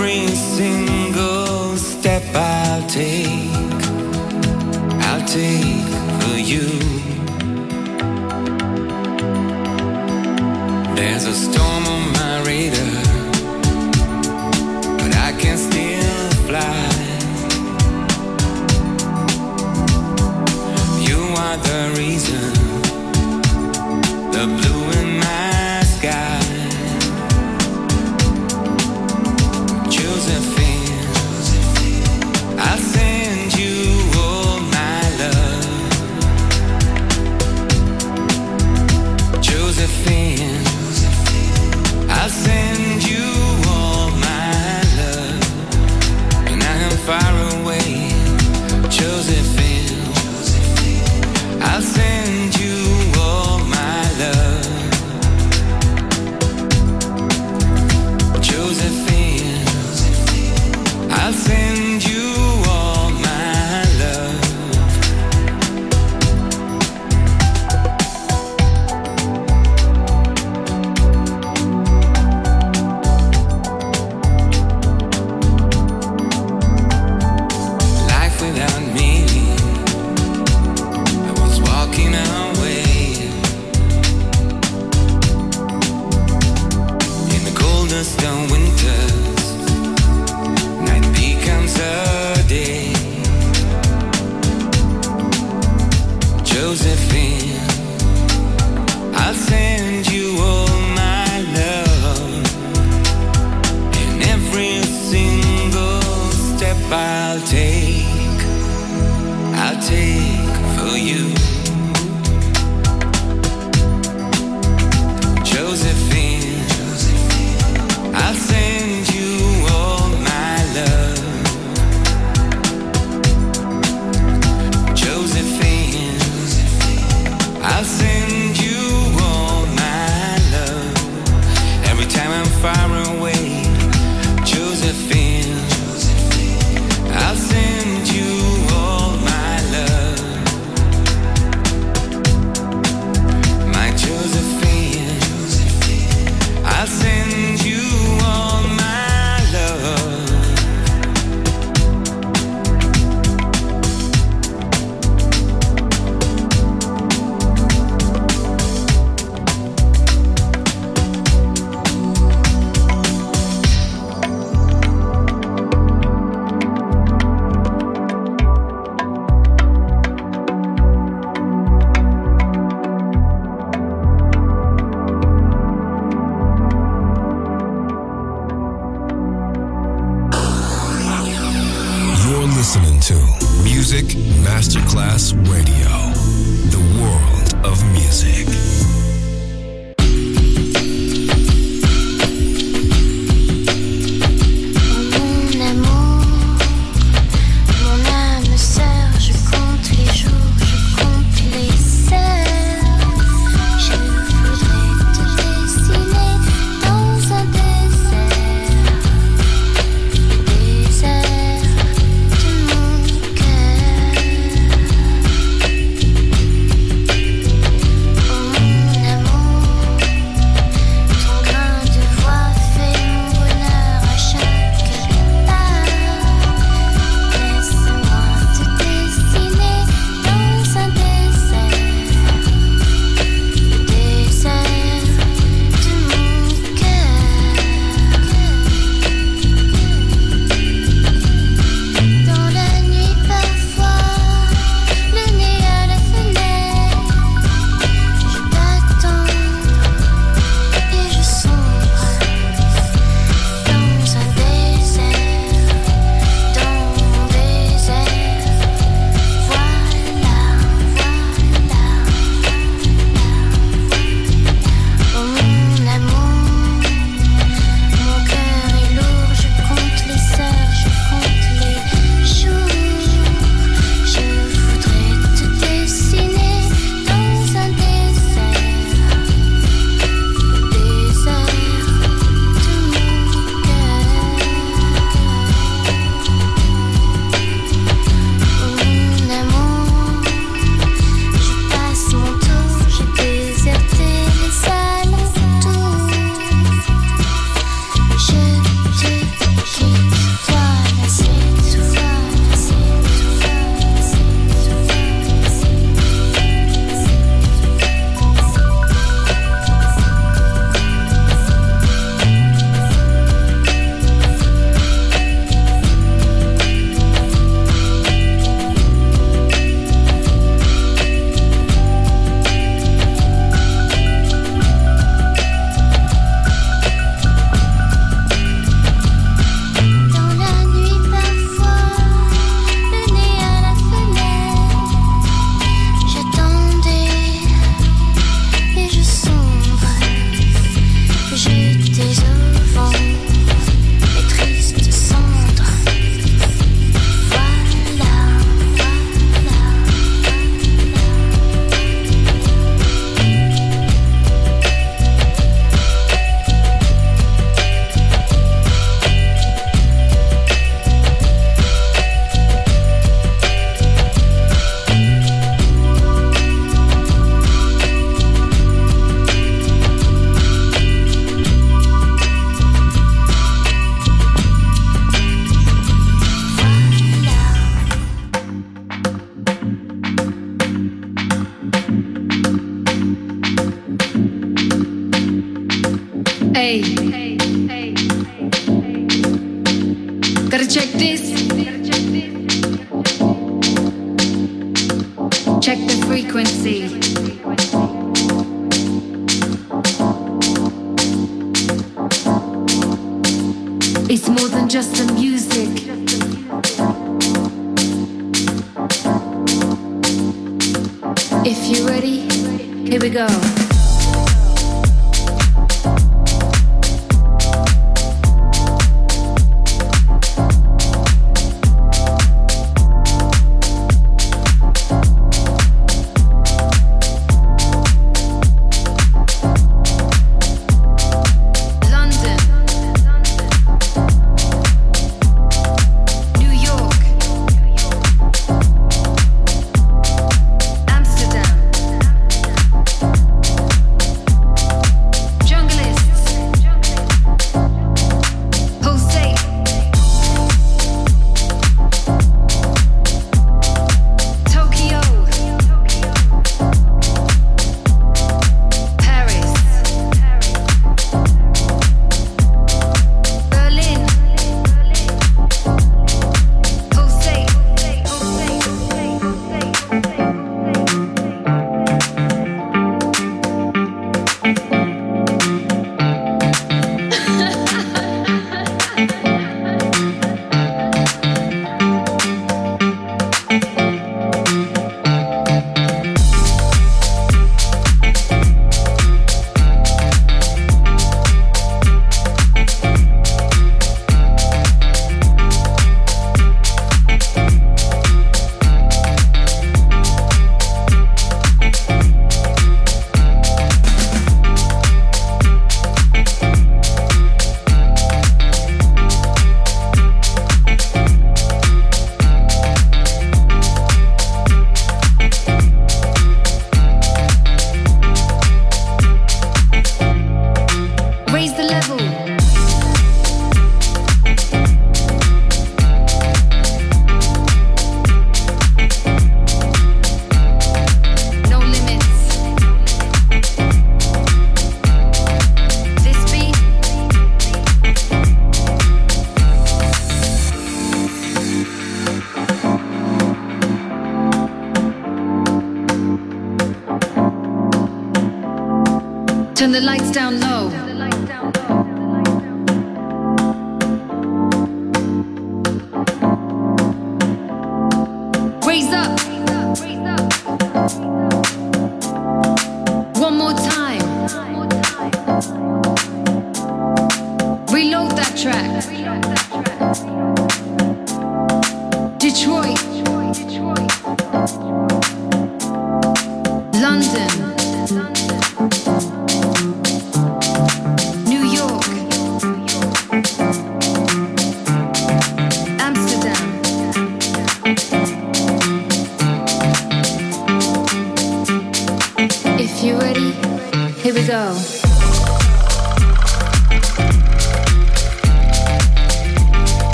Every single